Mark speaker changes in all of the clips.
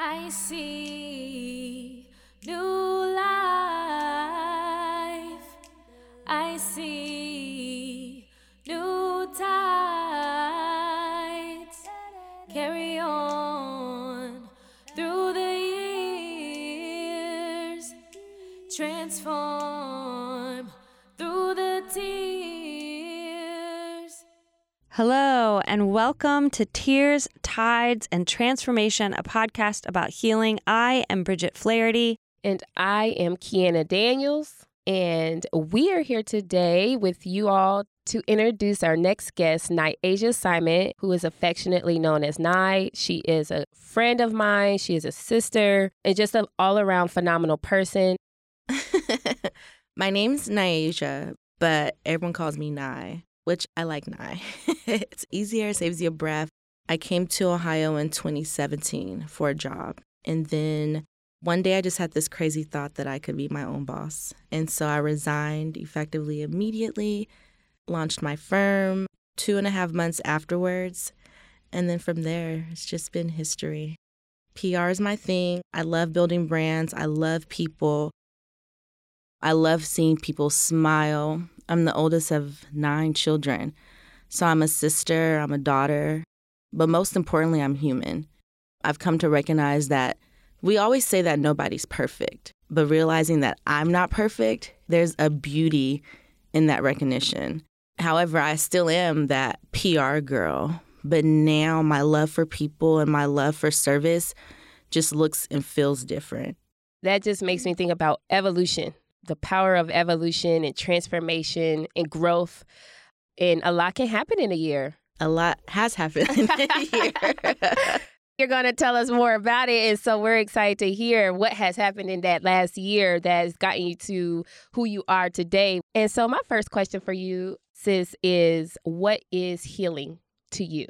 Speaker 1: I see new
Speaker 2: and welcome to Tears, Tides, and Transformation, a podcast about healing. I am Bridget Flaherty.
Speaker 3: And I am Kiana Daniels. And we are here today with you all to introduce our next guest, Nyasia Simon, who is affectionately known as Nye. She is a friend of mine, she is a sister, and just an all around phenomenal person.
Speaker 4: My name's Nyasia, but everyone calls me Nye, which I like Nye. it's easier, saves you a breath. I came to Ohio in 2017 for a job. And then one day I just had this crazy thought that I could be my own boss. And so I resigned effectively immediately, launched my firm two and a half months afterwards. And then from there, it's just been history. PR is my thing. I love building brands, I love people. I love seeing people smile. I'm the oldest of nine children. So I'm a sister, I'm a daughter, but most importantly, I'm human. I've come to recognize that we always say that nobody's perfect, but realizing that I'm not perfect, there's a beauty in that recognition. However, I still am that PR girl, but now my love for people and my love for service just looks and feels different.
Speaker 3: That just makes me think about evolution, the power of evolution and transformation and growth. And a lot can happen in a year.
Speaker 4: A lot has happened in a year.
Speaker 3: You're going to tell us more about it. And so we're excited to hear what has happened in that last year that has gotten you to who you are today. And so, my first question for you, sis, is what is healing to you?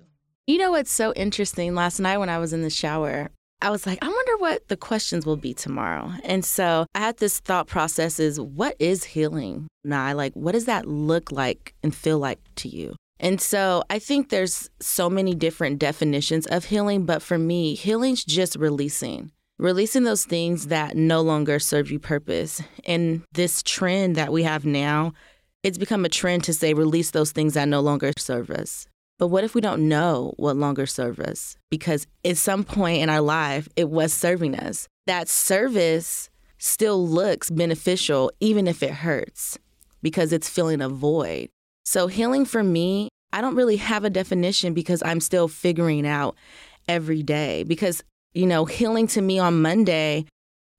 Speaker 4: You know what's so interesting? Last night when I was in the shower, I was like, I wonder what the questions will be tomorrow. And so I had this thought process is what is healing? Now, like, what does that look like and feel like to you? And so I think there's so many different definitions of healing, but for me, healing's just releasing. Releasing those things that no longer serve you purpose. And this trend that we have now, it's become a trend to say release those things that no longer serve us. But what if we don't know what longer serves us? Because at some point in our life, it was serving us. That service still looks beneficial, even if it hurts, because it's filling a void. So, healing for me, I don't really have a definition because I'm still figuring out every day. Because, you know, healing to me on Monday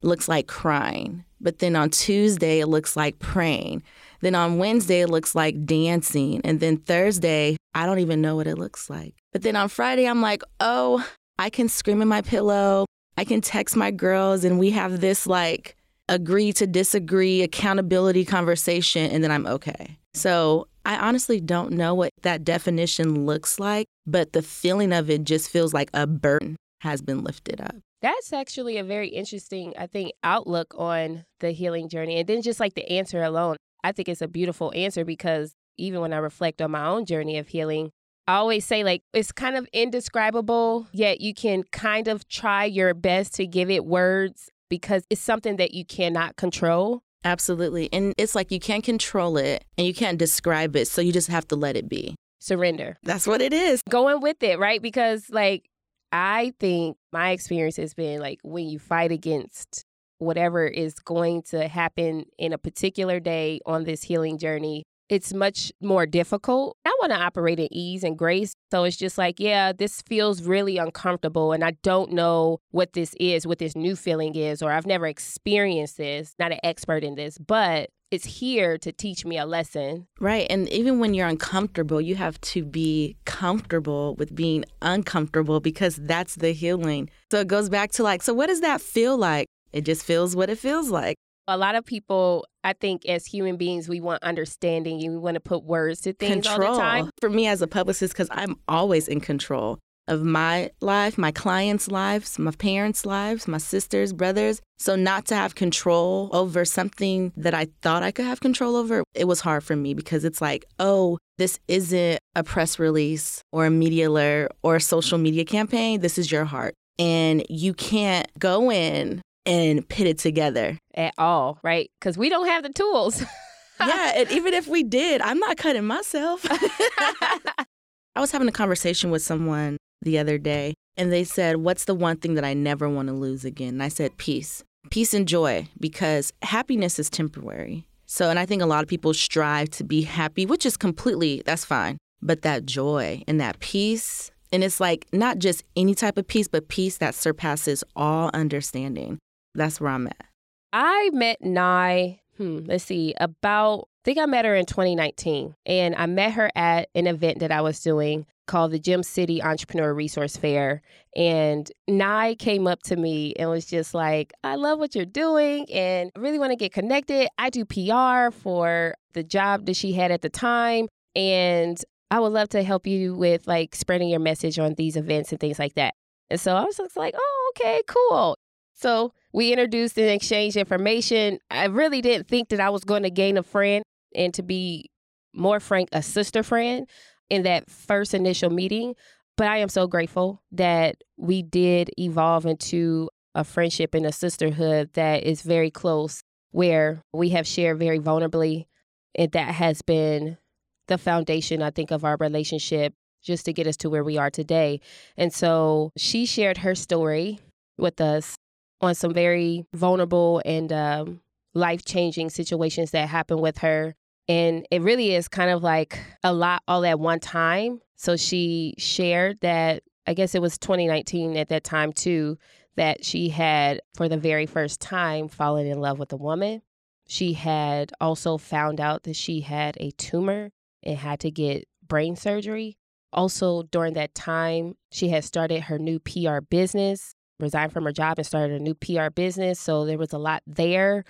Speaker 4: looks like crying. But then on Tuesday, it looks like praying. Then on Wednesday, it looks like dancing. And then Thursday, I don't even know what it looks like. But then on Friday, I'm like, oh, I can scream in my pillow. I can text my girls, and we have this like agree to disagree accountability conversation, and then I'm okay. So I honestly don't know what that definition looks like, but the feeling of it just feels like a burden has been lifted up.
Speaker 3: That's actually a very interesting, I think, outlook on the healing journey. And then just like the answer alone, I think it's a beautiful answer because even when I reflect on my own journey of healing, I always say like it's kind of indescribable, yet you can kind of try your best to give it words because it's something that you cannot control.
Speaker 4: Absolutely. And it's like you can't control it and you can't describe it. So you just have to let it be.
Speaker 3: Surrender.
Speaker 4: That's what it is.
Speaker 3: Going with it, right? Because, like, I think my experience has been like when you fight against whatever is going to happen in a particular day on this healing journey, it's much more difficult. I want to operate in ease and grace. So it's just like, yeah, this feels really uncomfortable. And I don't know what this is, what this new feeling is, or I've never experienced this, not an expert in this, but it's here to teach me a lesson.
Speaker 4: Right. And even when you're uncomfortable, you have to be comfortable with being uncomfortable because that's the healing. So it goes back to like, so what does that feel like? It just feels what it feels like.
Speaker 3: A lot of people, I think, as human beings, we want understanding and we want to put words to things
Speaker 4: control.
Speaker 3: all the time.
Speaker 4: For me as a publicist, because I'm always in control of my life, my clients' lives, my parents' lives, my sisters, brothers. So, not to have control over something that I thought I could have control over, it was hard for me because it's like, oh, this isn't a press release or a media alert or a social media campaign. This is your heart. and you can't go in and pit it together.
Speaker 3: At all, right? Because we don't have the tools.
Speaker 4: yeah, and even if we did, I'm not cutting myself. I was having a conversation with someone the other day, and they said, What's the one thing that I never want to lose again? And I said, Peace. Peace and joy, because happiness is temporary. So, and I think a lot of people strive to be happy, which is completely, that's fine. But that joy and that peace, and it's like not just any type of peace, but peace that surpasses all understanding. That's where I'm at.
Speaker 3: I met Nye, hmm, let's see, about, I think I met her in 2019. And I met her at an event that I was doing called the Gem City Entrepreneur Resource Fair. And Nye came up to me and was just like, I love what you're doing and I really want to get connected. I do PR for the job that she had at the time. And I would love to help you with like spreading your message on these events and things like that. And so I was just like, oh, okay, cool. So we introduced and exchanged information. I really didn't think that I was going to gain a friend and to be more frank, a sister friend in that first initial meeting. But I am so grateful that we did evolve into a friendship and a sisterhood that is very close, where we have shared very vulnerably. And that has been the foundation, I think, of our relationship just to get us to where we are today. And so she shared her story with us on some very vulnerable and um, life changing situations that happened with her and it really is kind of like a lot all at one time. So she shared that, I guess it was 2019 at that time too, that she had, for the very first time, fallen in love with a woman. She had also found out that she had a tumor and had to get brain surgery. Also, during that time, she had started her new PR business, resigned from her job and started a new PR business. So there was a lot there.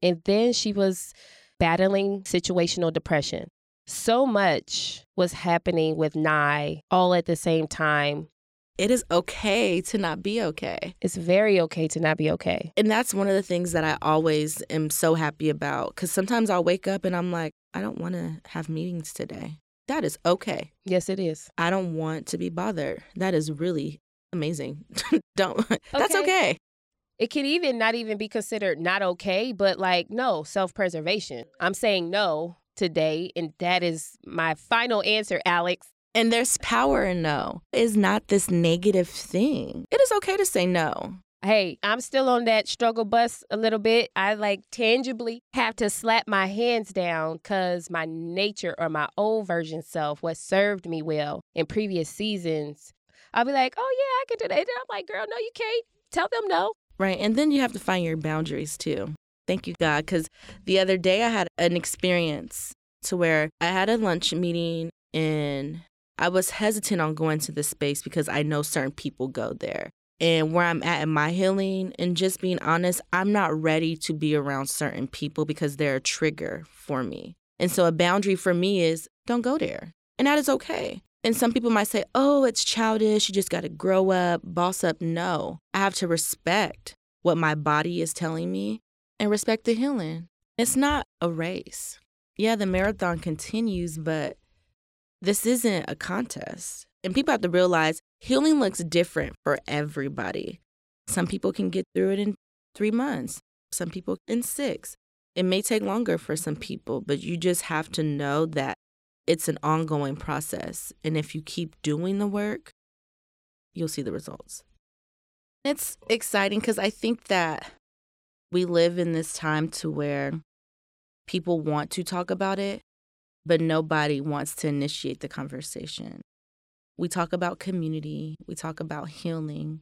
Speaker 3: And then she was battling situational depression. So much was happening with Nye all at the same time.
Speaker 4: It is okay to not be okay.
Speaker 3: It's very okay to not be okay.
Speaker 4: And that's one of the things that I always am so happy about because sometimes I'll wake up and I'm like, I don't want to have meetings today. That is okay.
Speaker 3: Yes, it is.
Speaker 4: I don't want to be bothered. That is really amazing. don't, okay. that's okay.
Speaker 3: It can even not even be considered not okay, but like, no, self preservation. I'm saying no today. And that is my final answer, Alex.
Speaker 4: And there's power in no. Is not this negative thing. It is okay to say no.
Speaker 3: Hey, I'm still on that struggle bus a little bit. I like tangibly have to slap my hands down because my nature or my old version self, what served me well in previous seasons, I'll be like, oh, yeah, I can do that. And I'm like, girl, no, you can't. Tell them no.
Speaker 4: Right. And then you have to find your boundaries too. Thank you, God. Because the other day I had an experience to where I had a lunch meeting and I was hesitant on going to this space because I know certain people go there. And where I'm at in my healing, and just being honest, I'm not ready to be around certain people because they're a trigger for me. And so a boundary for me is don't go there. And that is okay. And some people might say, oh, it's childish. You just got to grow up, boss up. No, I have to respect what my body is telling me and respect the healing. It's not a race. Yeah, the marathon continues, but this isn't a contest. And people have to realize healing looks different for everybody. Some people can get through it in three months, some people in six. It may take longer for some people, but you just have to know that it's an ongoing process. And if you keep doing the work, you'll see the results. It's exciting because I think that we live in this time to where people want to talk about it, but nobody wants to initiate the conversation. We talk about community, we talk about healing,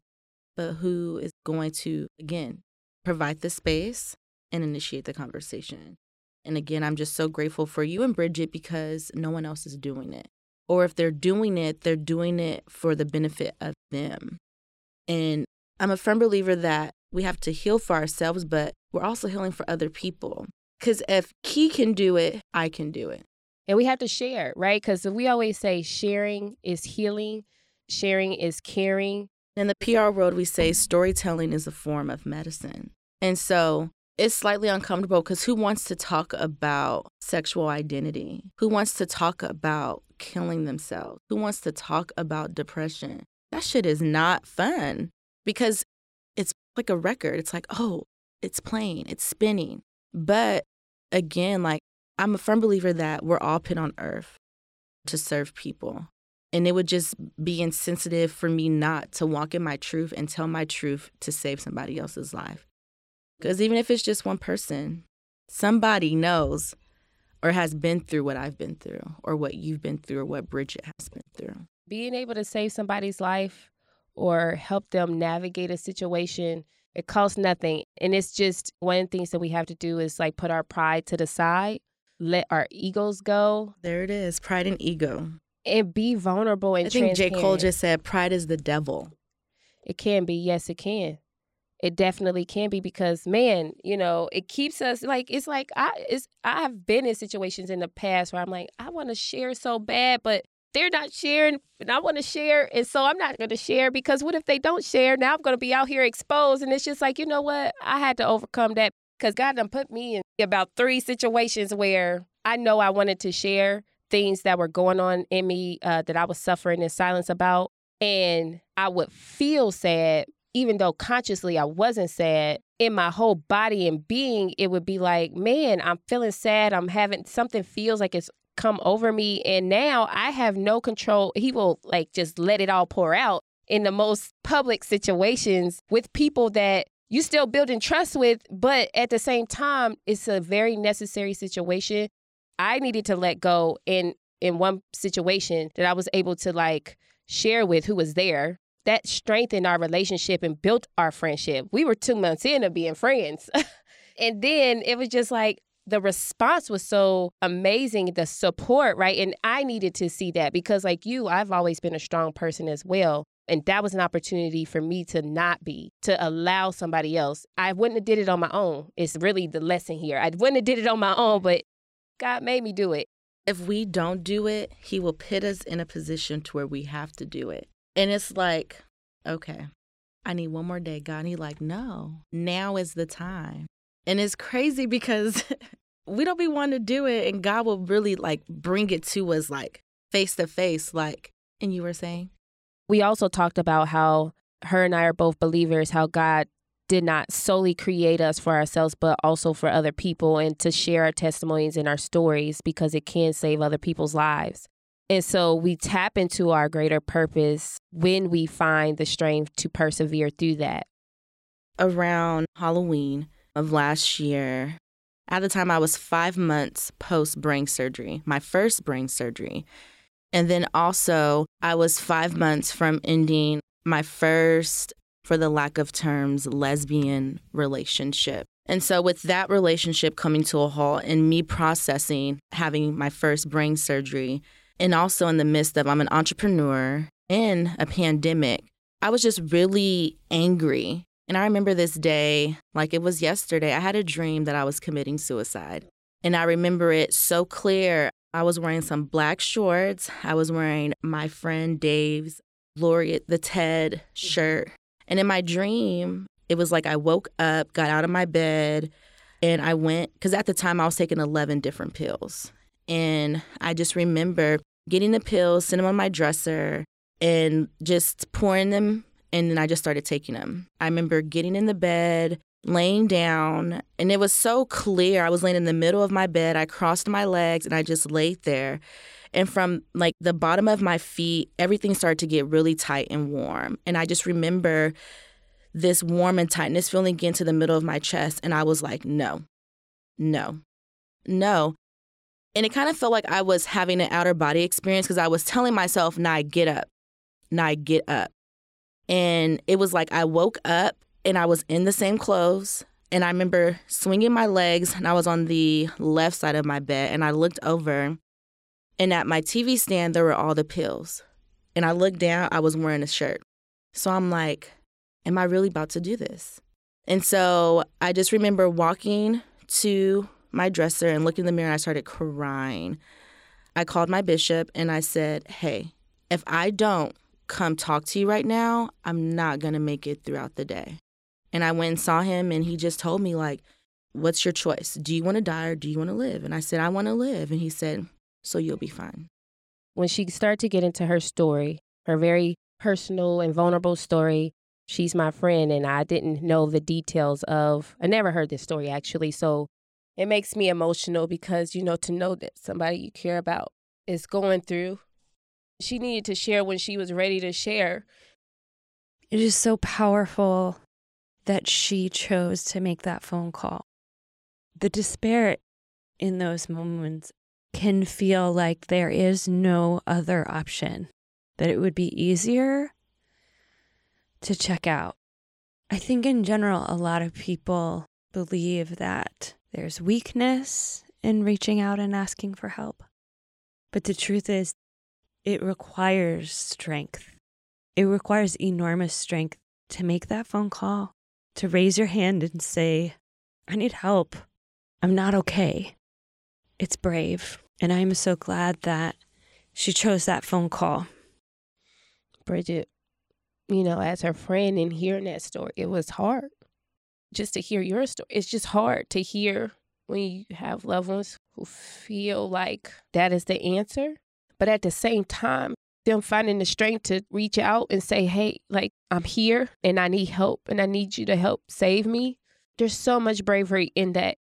Speaker 4: but who is going to, again, provide the space and initiate the conversation? And again, I'm just so grateful for you and Bridget because no one else is doing it. Or if they're doing it, they're doing it for the benefit of them. And I'm a firm believer that we have to heal for ourselves, but we're also healing for other people. Because if Key can do it, I can do it.
Speaker 3: And we have to share, right? Because we always say sharing is healing, sharing is caring.
Speaker 4: In the PR world, we say storytelling is a form of medicine. And so it's slightly uncomfortable because who wants to talk about sexual identity? Who wants to talk about killing themselves? Who wants to talk about depression? That shit is not fun. because it's like a record. It's like, oh, it's playing, it's spinning. But again, like I'm a firm believer that we're all put on earth to serve people. And it would just be insensitive for me not to walk in my truth and tell my truth to save somebody else's life. Because even if it's just one person, somebody knows or has been through what I've been through, or what you've been through, or what Bridget has been through.
Speaker 3: Being able to save somebody's life or help them navigate a situation, it costs nothing. And it's just one of the things that we have to do is like put our pride to the side, let our egos go.
Speaker 4: There it is pride and ego.
Speaker 3: And be vulnerable and
Speaker 4: I think J. Cole just said pride is the devil.
Speaker 3: It can be, yes, it can. It definitely can be because man, you know, it keeps us like it's like I it's I've been in situations in the past where I'm like, I want to share so bad, but they're not sharing and I want to share and so I'm not going to share because what if they don't share? Now I'm going to be out here exposed and it's just like, you know what? I had to overcome that cuz God done put me in about 3 situations where I know I wanted to share things that were going on in me uh, that I was suffering in silence about and I would feel sad even though consciously I wasn't sad, in my whole body and being, it would be like, man, I'm feeling sad. I'm having something feels like it's come over me. And now I have no control. He will like just let it all pour out in the most public situations with people that you still building trust with, but at the same time, it's a very necessary situation. I needed to let go in in one situation that I was able to like share with who was there that strengthened our relationship and built our friendship. We were two months in of being friends. and then it was just like the response was so amazing, the support, right? And I needed to see that because, like you, I've always been a strong person as well. And that was an opportunity for me to not be, to allow somebody else. I wouldn't have did it on my own. It's really the lesson here. I wouldn't have did it on my own, but God made me do it.
Speaker 4: If we don't do it, he will put us in a position to where we have to do it. And it's like, okay, I need one more day, God. And he like, no, now is the time. And it's crazy because we don't be wanting to do it. And God will really like bring it to us like face to face. Like, and you were saying?
Speaker 3: We also talked about how her and I are both believers, how God did not solely create us for ourselves, but also for other people and to share our testimonies and our stories because it can save other people's lives. And so we tap into our greater purpose when we find the strength to persevere through that.
Speaker 4: Around Halloween of last year, at the time I was five months post brain surgery, my first brain surgery. And then also, I was five months from ending my first, for the lack of terms, lesbian relationship. And so, with that relationship coming to a halt and me processing having my first brain surgery, and also in the midst of I'm an entrepreneur in a pandemic, I was just really angry. And I remember this day like it was yesterday. I had a dream that I was committing suicide. And I remember it so clear. I was wearing some black shorts. I was wearing my friend Dave's Laureate the Ted shirt. And in my dream, it was like I woke up, got out of my bed, and I went, because at the time I was taking 11 different pills. And I just remember getting the pills, sitting them on my dresser, and just pouring them. And then I just started taking them. I remember getting in the bed, laying down, and it was so clear. I was laying in the middle of my bed. I crossed my legs and I just laid there. And from like the bottom of my feet, everything started to get really tight and warm. And I just remember this warm and tightness feeling into the middle of my chest. And I was like, no, no, no. And it kind of felt like I was having an outer body experience because I was telling myself, nah, get up, nah, get up. And it was like I woke up and I was in the same clothes. And I remember swinging my legs and I was on the left side of my bed and I looked over and at my TV stand, there were all the pills. And I looked down, I was wearing a shirt. So I'm like, am I really about to do this? And so I just remember walking to my dresser and looking in the mirror I started crying. I called my bishop and I said, hey, if I don't come talk to you right now, I'm not going to make it throughout the day. And I went and saw him and he just told me, like, what's your choice? Do you want to die or do you want to live? And I said, I want to live. And he said, so you'll be fine.
Speaker 3: When she started to get into her story, her very personal and vulnerable story, she's my friend and I didn't know the details of I never heard this story actually. So it makes me emotional because you know to know that somebody you care about is going through. She needed to share when she was ready to share.
Speaker 2: It is so powerful that she chose to make that phone call. The despair in those moments can feel like there is no other option, that it would be easier to check out. I think in general, a lot of people believe that there's weakness in reaching out and asking for help. But the truth is, it requires strength. It requires enormous strength to make that phone call, to raise your hand and say, I need help. I'm not okay. It's brave. And I'm so glad that she chose that phone call.
Speaker 3: Bridget, you know, as her friend and hearing that story, it was hard just to hear your story. It's just hard to hear when you have loved ones who feel like that is the answer. But at the same time, them finding the strength to reach out and say, hey, like, I'm here and I need help and I need you to help save me. There's so much bravery in that.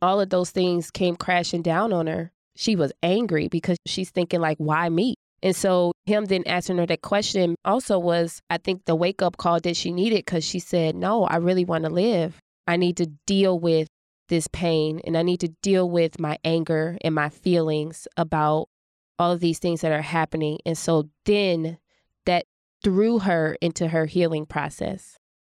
Speaker 3: All of those things came crashing down on her. She was angry because she's thinking, like, why me? And so, him then asking her that question also was, I think, the wake up call that she needed because she said, No, I really want to live. I need to deal with this pain and I need to deal with my anger and my feelings about all of these things that are happening. And so then that threw her into her healing process.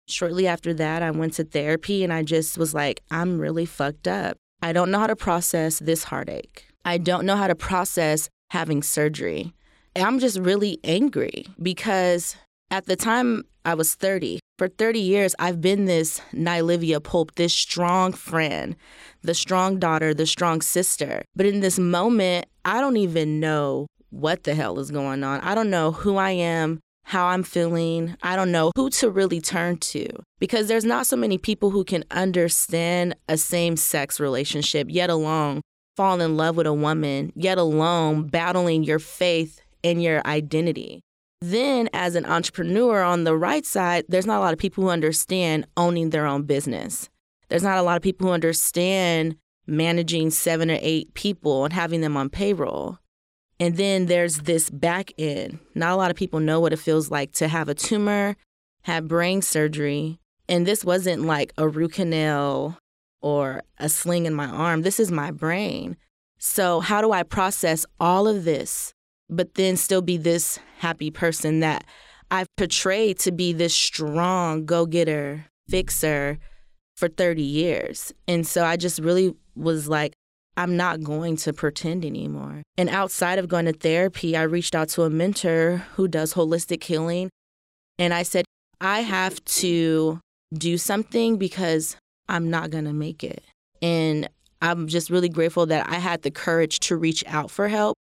Speaker 4: Shortly after that, I went to therapy and I just was like, I'm really fucked up. I don't know how to process this heartache. I don't know how to process having surgery. I'm just really angry because at the time I was 30, for 30 years, I've been this Nylivia Pope, this strong friend, the strong daughter, the strong sister. But in this moment, I don't even know what the hell is going on. I don't know who I am, how I'm feeling. I don't know who to really turn to because there's not so many people who can understand a same sex relationship, yet alone fall in love with a woman, yet alone battling your faith and your identity. Then, as an entrepreneur on the right side, there's not a lot of people who understand owning their own business. There's not a lot of people who understand managing seven or eight people and having them on payroll. And then there's this back end. Not a lot of people know what it feels like to have a tumor, have brain surgery. And this wasn't like a root canal or a sling in my arm. This is my brain. So, how do I process all of this but then still be this happy person that I've portrayed to be this strong go getter, fixer for 30 years. And so I just really was like, I'm not going to pretend anymore. And outside of going to therapy, I reached out to a mentor who does holistic healing. And I said, I have to do something because I'm not going to make it. And I'm just really grateful that I had the courage to reach out for help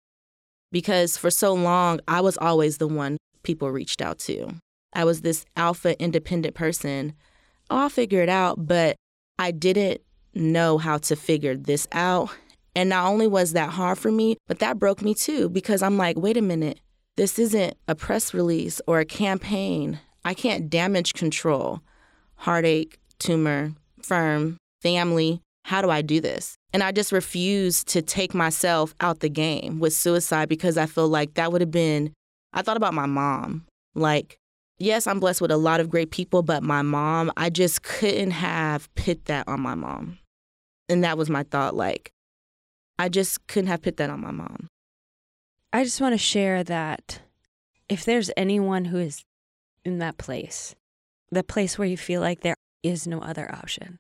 Speaker 4: because for so long, I was always the one people reached out to. I was this alpha independent person. Oh, I'll figure it out. But I didn't know how to figure this out. And not only was that hard for me, but that broke me too because I'm like, wait a minute, this isn't a press release or a campaign. I can't damage control heartache, tumor, firm, family. How do I do this? And I just refused to take myself out the game with suicide because I feel like that would have been, I thought about my mom. Like, yes, I'm blessed with a lot of great people, but my mom, I just couldn't have put that on my mom. And that was my thought. Like, I just couldn't have put that on my mom.
Speaker 2: I just want to share that if there's anyone who is in that place, the place where you feel like there is no other option,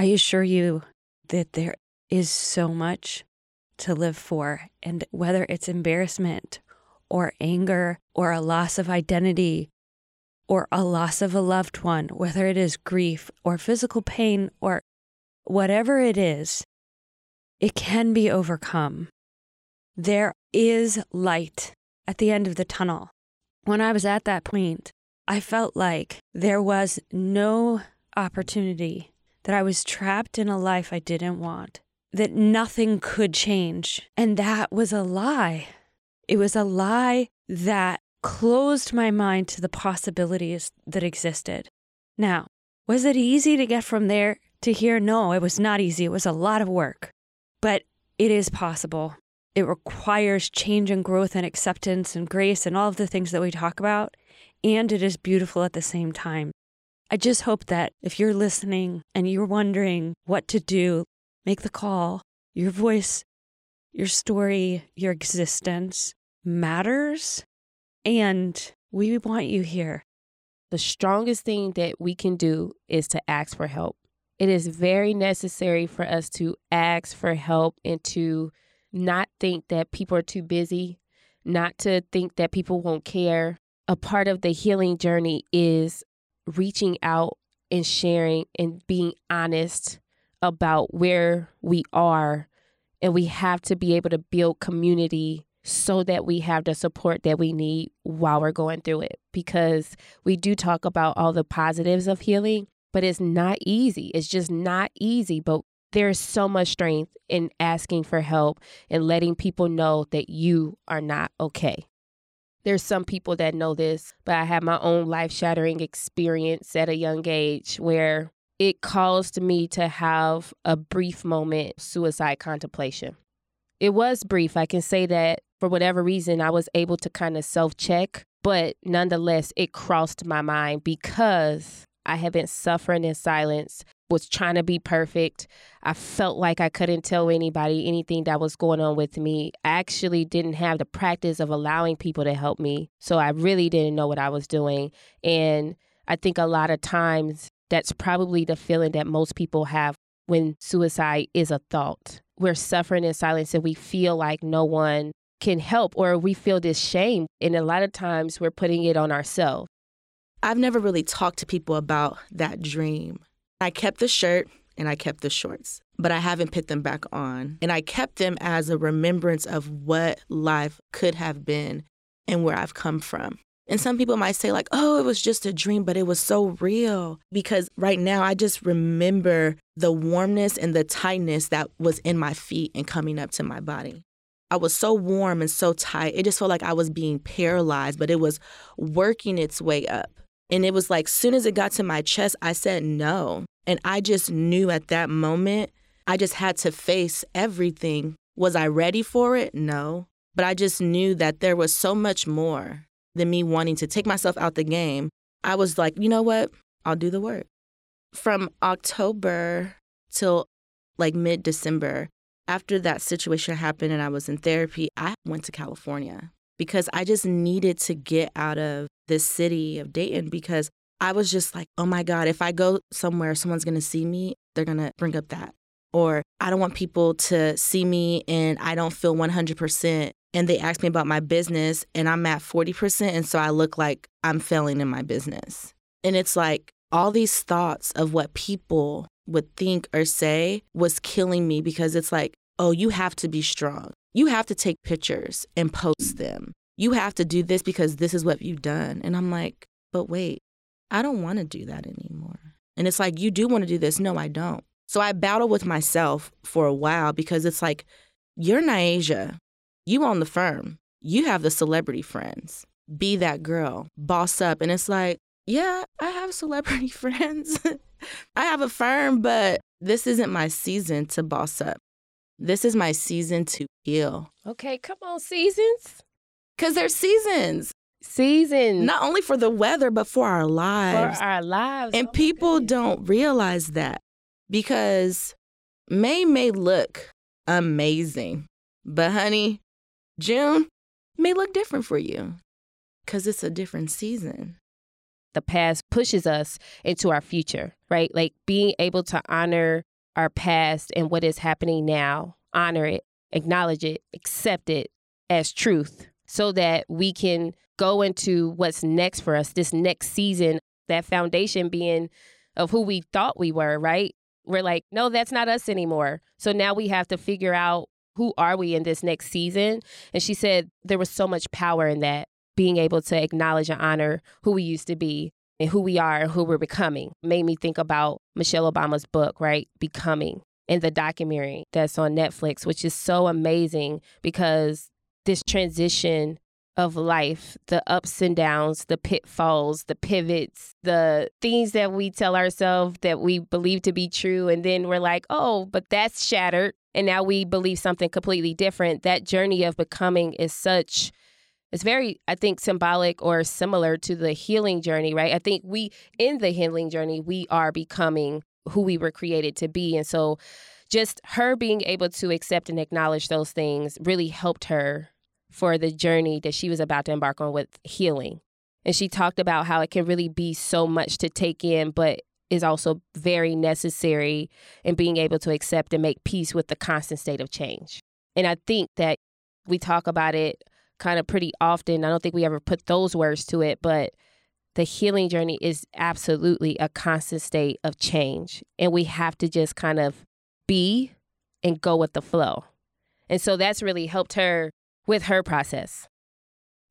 Speaker 2: I assure you that there is so much to live for. And whether it's embarrassment or anger or a loss of identity or a loss of a loved one, whether it is grief or physical pain or whatever it is, it can be overcome. There is light at the end of the tunnel. When I was at that point, I felt like there was no opportunity that I was trapped in a life I didn't want, that nothing could change. And that was a lie. It was a lie that closed my mind to the possibilities that existed. Now, was it easy to get from there to here? No, it was not easy. It was a lot of work, but it is possible. It requires change and growth and acceptance and grace and all of the things that we talk about. And it is beautiful at the same time. I just hope that if you're listening and you're wondering what to do, make the call. Your voice, your story, your existence matters. And we want you here.
Speaker 3: The strongest thing that we can do is to ask for help. It is very necessary for us to ask for help and to not think that people are too busy, not to think that people won't care. A part of the healing journey is reaching out and sharing and being honest about where we are. And we have to be able to build community so that we have the support that we need while we're going through it. Because we do talk about all the positives of healing, but it's not easy. It's just not easy. But there's so much strength in asking for help and letting people know that you are not okay. There's some people that know this, but I had my own life shattering experience at a young age where it caused me to have a brief moment suicide contemplation. It was brief. I can say that for whatever reason, I was able to kind of self check, but nonetheless, it crossed my mind because I had been suffering in silence, was trying to be perfect. I felt like I couldn't tell anybody anything that was going on with me. I actually didn't have the practice of allowing people to help me. So I really didn't know what I was doing. And I think a lot of times that's probably the feeling that most people have when suicide is a thought. We're suffering in silence and we feel like no one can help or we feel this shame. And a lot of times we're putting it on ourselves.
Speaker 4: I've never really talked to people about that dream. I kept the shirt and I kept the shorts, but I haven't put them back on. And I kept them as a remembrance of what life could have been and where I've come from. And some people might say, like, oh, it was just a dream, but it was so real. Because right now, I just remember the warmness and the tightness that was in my feet and coming up to my body. I was so warm and so tight. It just felt like I was being paralyzed, but it was working its way up. And it was like, soon as it got to my chest, I said no. And I just knew at that moment, I just had to face everything. Was I ready for it? No. But I just knew that there was so much more than me wanting to take myself out the game. I was like, you know what? I'll do the work. From October till like mid December, after that situation happened and I was in therapy, I went to California because I just needed to get out of this city of Dayton because I was just like, oh my God, if I go somewhere, someone's gonna see me, they're gonna bring up that. Or I don't want people to see me and I don't feel 100%. And they ask me about my business and I'm at 40%. And so I look like I'm failing in my business. And it's like all these thoughts of what people would think or say was killing me because it's like, oh, you have to be strong. You have to take pictures and post them. You have to do this because this is what you've done. And I'm like, but wait, I don't want to do that anymore. And it's like, you do want to do this. No, I don't. So I battle with myself for a while because it's like, you're Nyasia. You own the firm. You have the celebrity friends. Be that girl. Boss up. And it's like, yeah, I have celebrity friends. I have a firm, but this isn't my season to boss up. This is my season to heal.
Speaker 3: Okay, come on, seasons.
Speaker 4: Because there's seasons.
Speaker 3: Seasons.
Speaker 4: Not only for the weather, but for our lives.
Speaker 3: For our lives.
Speaker 4: And oh people don't realize that because May may look amazing, but honey, June may look different for you because it's a different season.
Speaker 3: The past pushes us into our future, right? Like being able to honor our past and what is happening now, honor it, acknowledge it, accept it as truth so that we can go into what's next for us, this next season, that foundation being of who we thought we were, right? We're like, no, that's not us anymore. So now we have to figure out who are we in this next season? And she said there was so much power in that, being able to acknowledge and honor who we used to be and who we are and who we're becoming. Made me think about Michelle Obama's book, right? Becoming, and the documentary that's on Netflix, which is so amazing because this transition of life, the ups and downs, the pitfalls, the pivots, the things that we tell ourselves that we believe to be true. And then we're like, oh, but that's shattered. And now we believe something completely different. That journey of becoming is such. It's very, I think, symbolic or similar to the healing journey, right? I think we, in the healing journey, we are becoming who we were created to be. And so, just her being able to accept and acknowledge those things really helped her for the journey that she was about to embark on with healing. And she talked about how it can really be so much to take in, but is also very necessary in being able to accept and make peace with the constant state of change. And I think that we talk about it kind of pretty often. I don't think we ever put those words to it, but the healing journey is absolutely a constant state of change. And we have to just kind of be and go with the flow. And so that's really helped her with her process.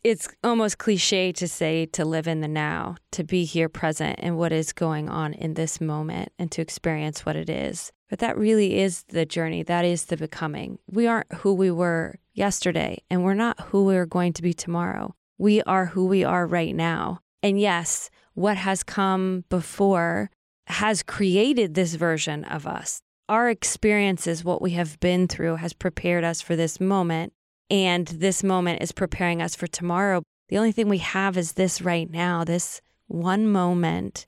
Speaker 2: It's almost cliche to say to live in the now, to be here present in what is going on in this moment and to experience what it is. But that really is the journey. That is the becoming. We aren't who we were yesterday, and we're not who we're going to be tomorrow. We are who we are right now. And yes, what has come before has created this version of us. Our experiences, what we have been through, has prepared us for this moment. And this moment is preparing us for tomorrow. The only thing we have is this right now, this one moment.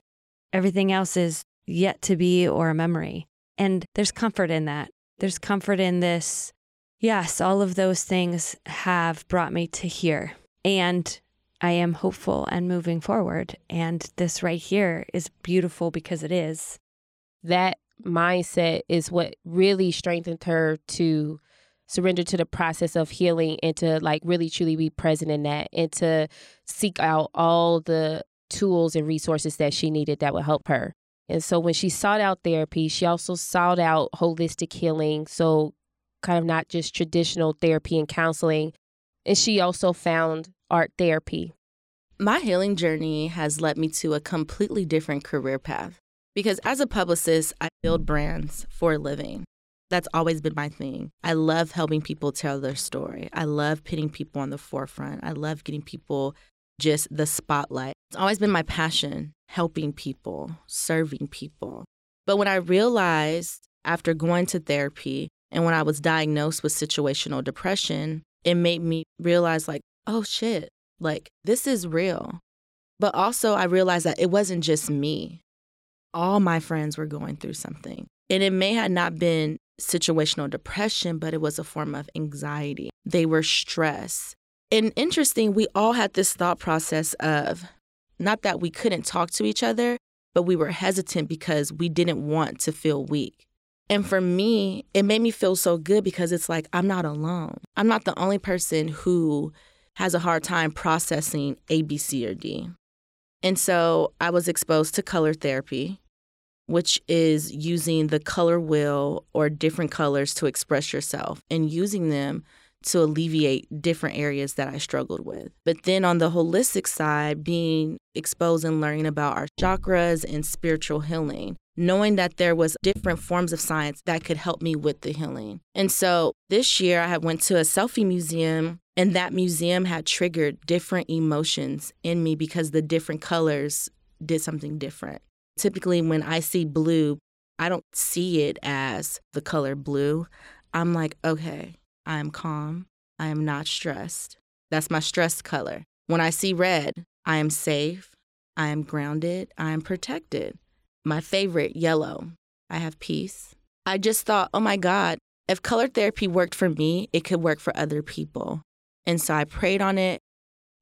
Speaker 2: Everything else is yet to be or a memory. And there's comfort in that. There's comfort in this. Yes, all of those things have brought me to here. And I am hopeful and moving forward. And this right here is beautiful because it is.
Speaker 3: That mindset is what really strengthened her to surrender to the process of healing and to like really truly be present in that and to seek out all the tools and resources that she needed that would help her. And so when she sought out therapy, she also sought out holistic healing. So, kind of not just traditional therapy and counseling. And she also found art therapy.
Speaker 4: My healing journey has led me to a completely different career path because as a publicist, I build brands for a living. That's always been my thing. I love helping people tell their story. I love putting people on the forefront. I love getting people just the spotlight. It's always been my passion, helping people, serving people. But when I realized after going to therapy and when I was diagnosed with situational depression, it made me realize, like, oh shit, like this is real. But also, I realized that it wasn't just me. All my friends were going through something. And it may have not been situational depression, but it was a form of anxiety. They were stressed. And interesting, we all had this thought process of not that we couldn't talk to each other, but we were hesitant because we didn't want to feel weak. And for me, it made me feel so good because it's like I'm not alone. I'm not the only person who has a hard time processing A, B, C, or D. And so I was exposed to color therapy, which is using the color wheel or different colors to express yourself and using them to alleviate different areas that I struggled with. But then on the holistic side, being exposed and learning about our chakras and spiritual healing, knowing that there was different forms of science that could help me with the healing. And so this year I went to a selfie museum and that museum had triggered different emotions in me because the different colors did something different typically when I see blue, I don't see it as the color blue. I'm like, okay, I am calm. I am not stressed. That's my stress color. When I see red, I am safe. I am grounded. I am protected. My favorite, yellow. I have peace. I just thought, oh my God, if color therapy worked for me, it could work for other people. And so I prayed on it,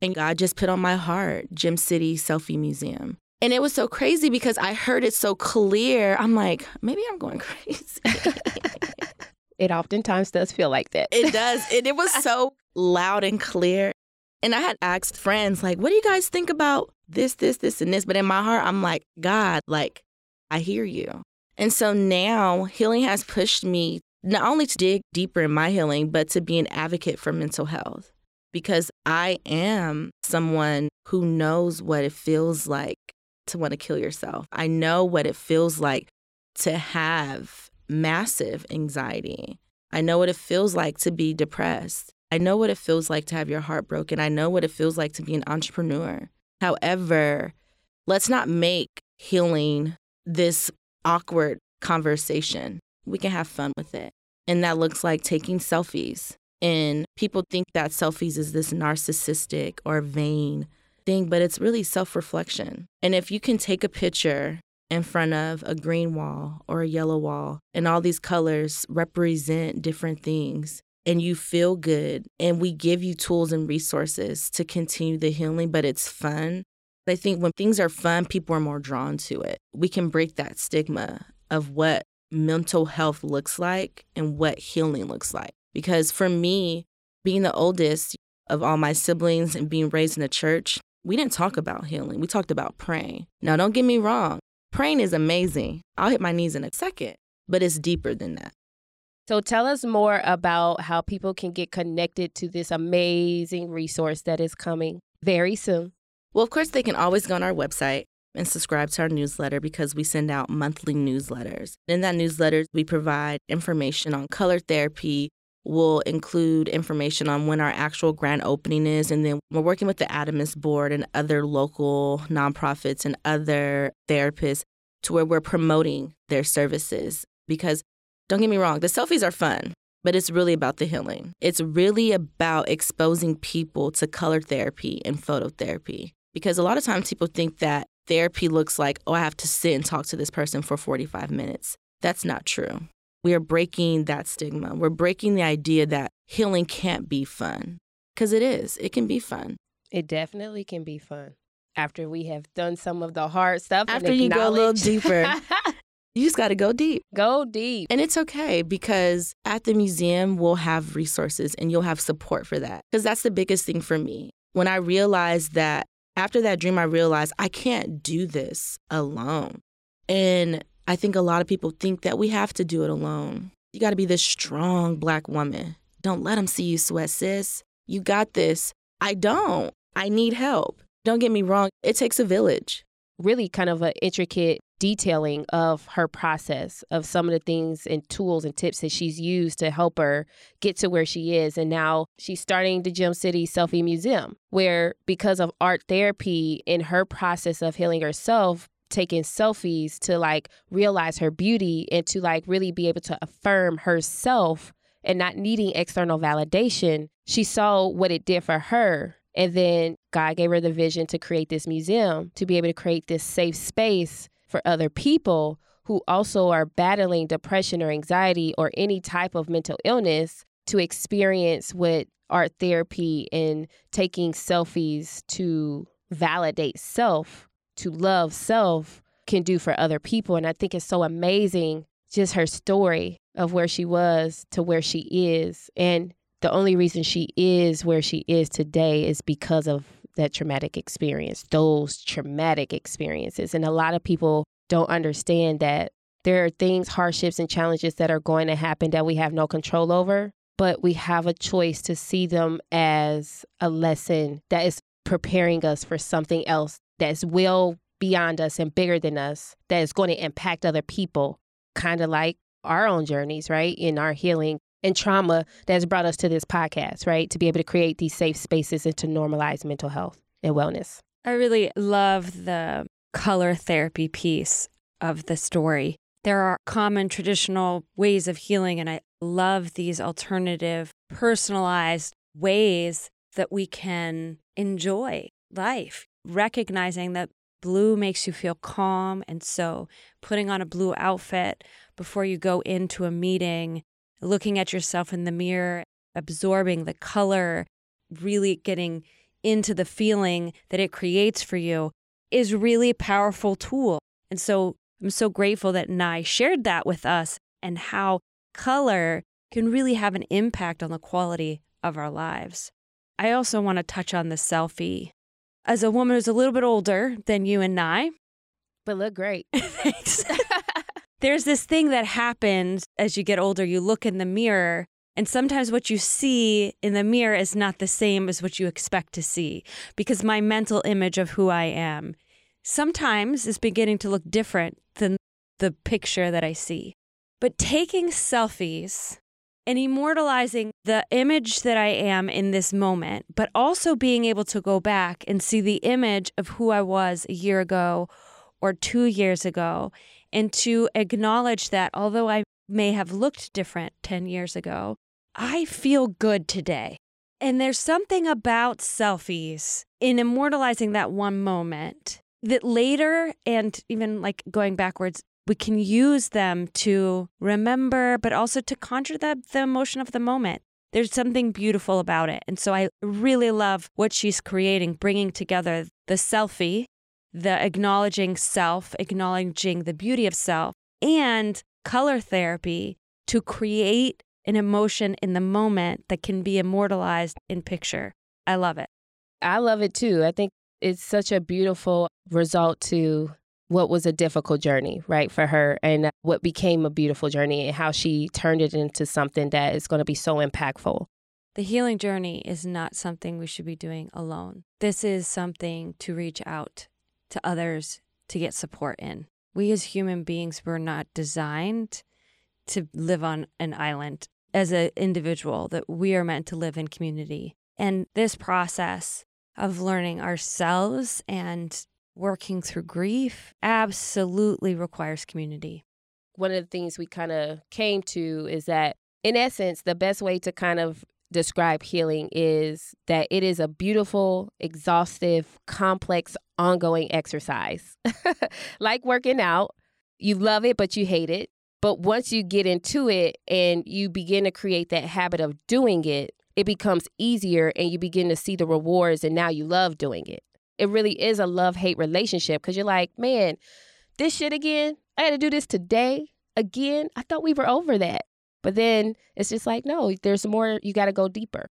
Speaker 4: and God just put on my heart Gem City Selfie Museum. And it was so crazy because I heard it so clear. I'm like, maybe I'm going crazy.
Speaker 3: it oftentimes does feel like that.
Speaker 4: it does. And it was so loud and clear. And I had asked friends, like, what do you guys think about this, this, this, and this? But in my heart, I'm like, God, like, I hear you. And so now healing has pushed me not only to dig deeper in my healing, but to be an advocate for mental health because I am someone who knows what it feels like to want to kill yourself. I know what it feels like to have massive anxiety. I know what it feels like to be depressed. I know what it feels like to have your heart broken. I know what it feels like to be an entrepreneur. However, let's not make healing this awkward conversation. We can have fun with it. And that looks like taking selfies. And people think that selfies is this narcissistic or vain thing, but it's really self reflection. And if you can take a picture in front of a green wall or a yellow wall, and all these colors represent different things, and you feel good, and we give you tools and resources to continue the healing, but it's fun. I think when things are fun, people are more drawn to it. We can break that stigma of what mental health looks like and what healing looks like. Because for me, being the oldest of all my siblings and being raised in the church, we didn't talk about healing. We talked about praying. Now, don't get me wrong, praying is amazing. I'll hit my knees in a second, but it's deeper than that.
Speaker 3: So tell us more about how people can get connected to this amazing resource that is coming very soon.
Speaker 4: Well, of course, they can always go on our website and subscribe to our newsletter because we send out monthly newsletters. In that newsletter, we provide information on color therapy, will include information on when our actual grand opening is. And then we're working with the ADAMHS Board and other local nonprofits and other therapists to where we're promoting their services. Because don't get me wrong, the selfies are fun, but it's really about the healing. It's really about exposing people to color therapy and phototherapy. Because a lot of times people think that therapy looks like, oh, I have to sit and talk to this person for 45 minutes. That's not true we are breaking that stigma. We're breaking the idea that healing can't be fun because it is. It can be fun.
Speaker 3: It definitely can be fun. After we have done some of the hard stuff,
Speaker 4: after you go a little deeper, you just got to go deep.
Speaker 3: Go deep.
Speaker 4: And it's okay because at the museum, we'll have resources and you'll have support for that. Because that's the biggest thing for me. When I realized that after that dream, I realized I can't do this alone. And I think a lot of people think that we have to do it alone. You got to be this strong black woman. Don't let them see you sweat, sis. You got this. I don't. I need help. Don't get me wrong, it takes a village.
Speaker 3: Really, kind of an intricate detailing of her process, of some of the things and tools and tips that she's used to help her get to where she is. And now she's starting the Gem City Selfie Museum, where because of art therapy in her process of healing herself, taking selfies to like realize her beauty and to like really be able to affirm herself and not needing external validation, she saw what it did for her. And then God gave her the vision to create this museum, to be able to create this safe space for other people who also are battling depression or anxiety or any type of mental illness to experience what art therapy and taking selfies to validate self to love self can do for other people. And I think it's so amazing just her story of where she was to where she is. And the only reason she is where she is today is because of that traumatic experience, those traumatic experiences. And a lot of people don't understand that there are things, hardships, and challenges that are going to happen that we have no control over, but we have a choice to see them as a lesson that is preparing us for something else that's well beyond us and bigger than us that is going to impact other people, kind of like our own journeys, right? In our healing and trauma that's brought us to this podcast, right? To be able to create these safe spaces and to normalize mental health and wellness.
Speaker 2: I really love the color therapy piece of the story. There are common traditional ways of healing, and I love these alternative, personalized ways that we can enjoy life recognizing that blue makes you feel calm. And so putting on a blue outfit before you go into a meeting, looking at yourself in the mirror, absorbing the color, really getting into the feeling that it creates for you is really a powerful tool. And so I'm so grateful that Nye shared that with us and how color can really have an impact on the quality of our lives. I also want to touch on the selfie as a woman who's a little bit older than you and I.
Speaker 3: But look great.
Speaker 2: Thanks. There's this thing that happens as you get older. You look in the mirror, and sometimes what you see in the mirror is not the same as what you expect to see because my mental image of who I am sometimes is beginning to look different than the picture that I see. But taking selfies and immortalizing the image that I am in this moment, but also being able to go back and see the image of who I was a year ago or two years ago, and to acknowledge that although I may have looked different 10 years ago, I feel good today. And there's something about selfies in immortalizing that one moment that later and even like going backwards, we can use them to remember, but also to conjure the, the emotion of the moment. There's something beautiful about it. And so I really love what she's creating, bringing together the selfie, the acknowledging self, acknowledging the beauty of self, and color therapy to create an emotion in the moment that can be immortalized in picture. I love it.
Speaker 3: I love it too. I think it's such a beautiful result to what was a difficult journey, right, for her and what became a beautiful journey and how she turned it into something that is going to be so impactful.
Speaker 2: The healing journey is not something we should be doing alone. This is something to reach out to others to get support in. We as human beings were not designed to live on an island as an individual, that we are meant to live in community. And this process of learning ourselves and working through grief absolutely requires community.
Speaker 3: One of the things we kind of came to is that, in essence, the best way to kind of describe healing is that it is a beautiful, exhaustive, complex, ongoing exercise. like working out, you love it, but you hate it. But once you get into it and you begin to create that habit of doing it, it becomes easier and you begin to see the rewards and now you love doing it. It really is a love hate relationship because you're like, man, this shit again, I had to do this today again. I thought we were over that. But then it's just like, no, there's more, you got to go deeper.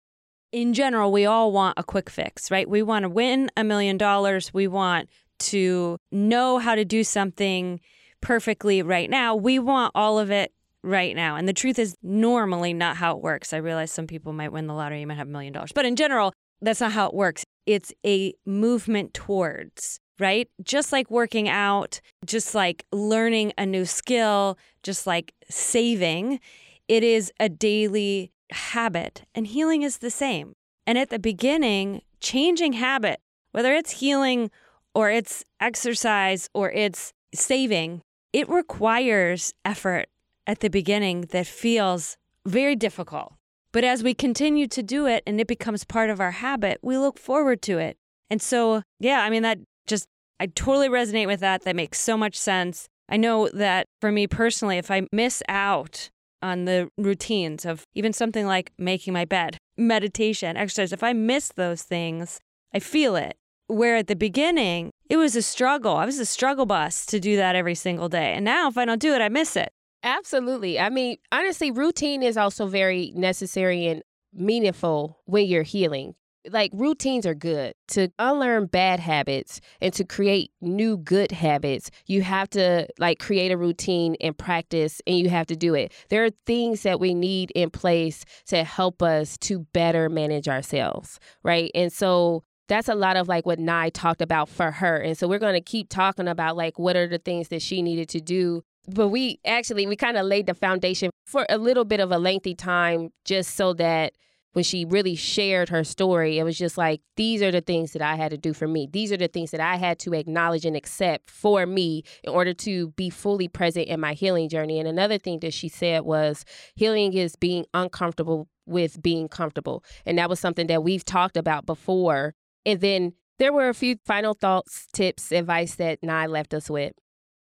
Speaker 2: In general, we all want a quick fix, right? We want to win a million dollars. We want to know how to do something perfectly right now. We want all of it right now. And the truth is normally not how it works. I realize some people might win the lottery, you might have a million dollars. But in general, that's not how it works. It's a movement towards, right? Just like working out, just like learning a new skill, just like saving, it is a daily habit. And healing is the same. And at the beginning, changing habit, whether it's healing or it's exercise or it's saving, it requires effort at the beginning that feels very difficult. But as we continue to do it and it becomes part of our habit, we look forward to it. And so, yeah, I mean, that just, I totally resonate with that. That makes so much sense. I know that for me personally, if I miss out on the routines of even something like making my bed, meditation, exercise, if I miss those things, I feel it. Where at the beginning, it was a struggle. I was a struggle bus to do that every single day. And now, if I don't do it, I miss it.
Speaker 3: Absolutely. I mean, honestly, routine is also very necessary and meaningful when you're healing. Like routines are good. To unlearn bad habits and to create new good habits, you have to like create a routine and practice and you have to do it. There are things that we need in place to help us to better manage ourselves, right? And so that's a lot of like what Nye talked about for her. And so we're going to keep talking about like what are the things that she needed to do. But we actually, we kind of laid the foundation for a little bit of a lengthy time just so that when she really shared her story, it was just like, these are the things that I had to do for me. These are the things that I had to acknowledge and accept for me in order to be fully present in my healing journey. And another thing that she said was, healing is being uncomfortable with being comfortable. And that was something that we've talked about before and then there were a few final thoughts, tips, advice that Nye left us with.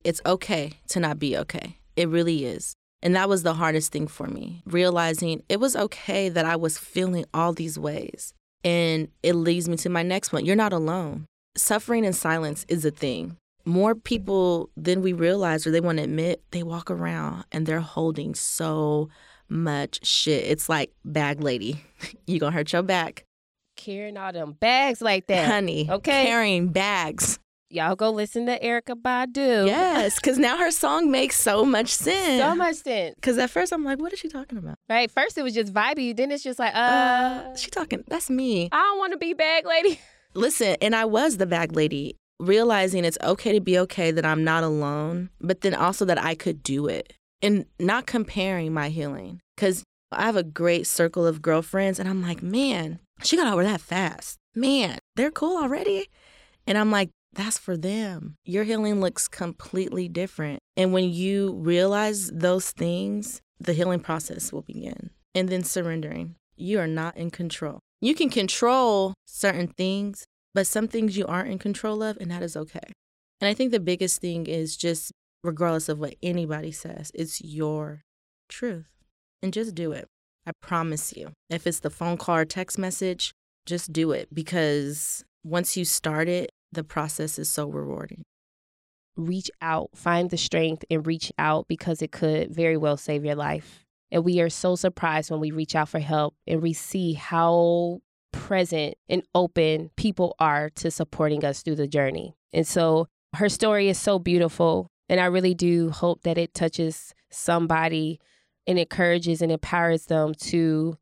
Speaker 4: It's okay to not be okay. It really is. And that was the hardest thing for me, realizing it was okay that I was feeling all these ways. And it leads me to my next one. You're not alone. Suffering in silence is a thing. More people than we realize or they want to admit, they walk around and they're holding so much shit. It's like bag lady. you gonna hurt your back
Speaker 3: carrying all them bags like that.
Speaker 4: Honey, okay. Carrying bags.
Speaker 3: Y'all go listen to Erykah Badu.
Speaker 4: Yes, because now her song makes so much sense.
Speaker 3: So much sense.
Speaker 4: Because at first I'm like, what is she talking about?
Speaker 3: Right. First it was just vibey. Then it's just like, uh,
Speaker 4: uh she talking. That's me.
Speaker 3: I don't want to be bag lady.
Speaker 4: Listen, and I was the bag lady, realizing it's okay to be okay that I'm not alone, but then also that I could do it and not comparing my healing. Because I have a great circle of girlfriends, and I'm like, man, she got over that fast. Man, they're cool already. And I'm like, that's for them. Your healing looks completely different. And when you realize those things, the healing process will begin. And then surrendering. You are not in control. You can control certain things, but some things you aren't in control of, and that is okay. And I think the biggest thing is just, regardless of what anybody says, it's your truth. And just do it. I promise you. If it's the phone call or text message, just do it because once you start it, the process is so rewarding.
Speaker 3: Reach out, find the strength and reach out because it could very well save your life. And we are so surprised when we reach out for help and we see how present and open people are to supporting us through the journey. And so her story is so beautiful. And I really do hope that it touches somebody and encourages and empowers them to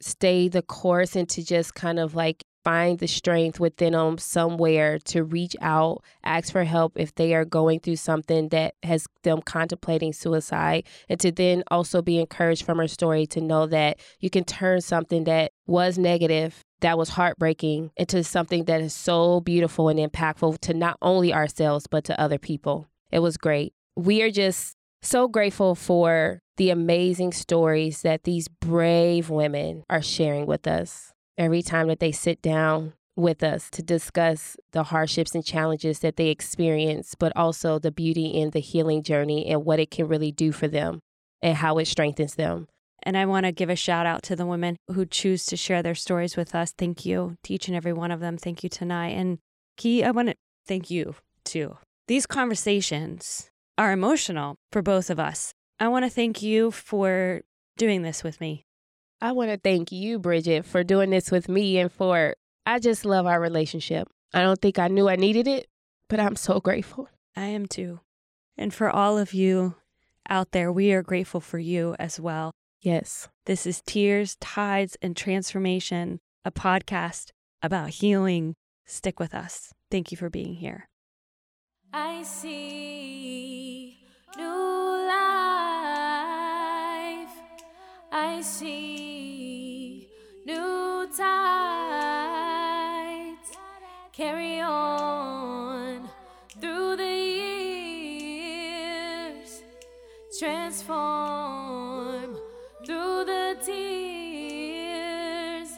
Speaker 3: stay the course and to just kind of like find the strength within them somewhere to reach out, ask for help if they are going through something that has them contemplating suicide, and to then also be encouraged from her story to know that you can turn something that was negative, that was heartbreaking, into something that is so beautiful and impactful to not only ourselves, but to other people. It was great. We are just so grateful for the amazing stories that these brave women are sharing with us every time that they sit down with us to discuss the hardships and challenges that they experience, but also the beauty in the healing journey and what it can really do for them and how it strengthens them.
Speaker 2: And I want to give a shout out to the women who choose to share their stories with us. Thank you to each and every one of them. Thank you tonight. And Key, I want to thank you too. These conversations are emotional for both of us. I want to thank you for doing this with me.
Speaker 3: I want to thank you, Bridget, for doing this with me and for, I just love our relationship. I don't think I knew I needed it, but I'm so grateful.
Speaker 2: I am too. And for all of you out there, we are grateful for you as well.
Speaker 3: Yes.
Speaker 2: This is Tears, Tides, and Transformation, a podcast about healing. Stick with us. Thank you for being here.
Speaker 1: I see new I see new tides. Carry on through the years. Transform through the tears.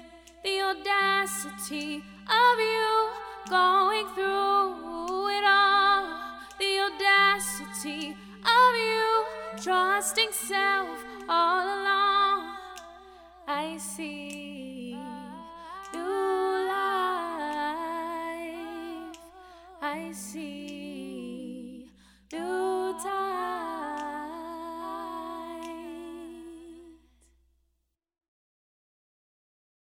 Speaker 1: The audacity of you going through it all. The audacity of you trusting self all along I see new life. I see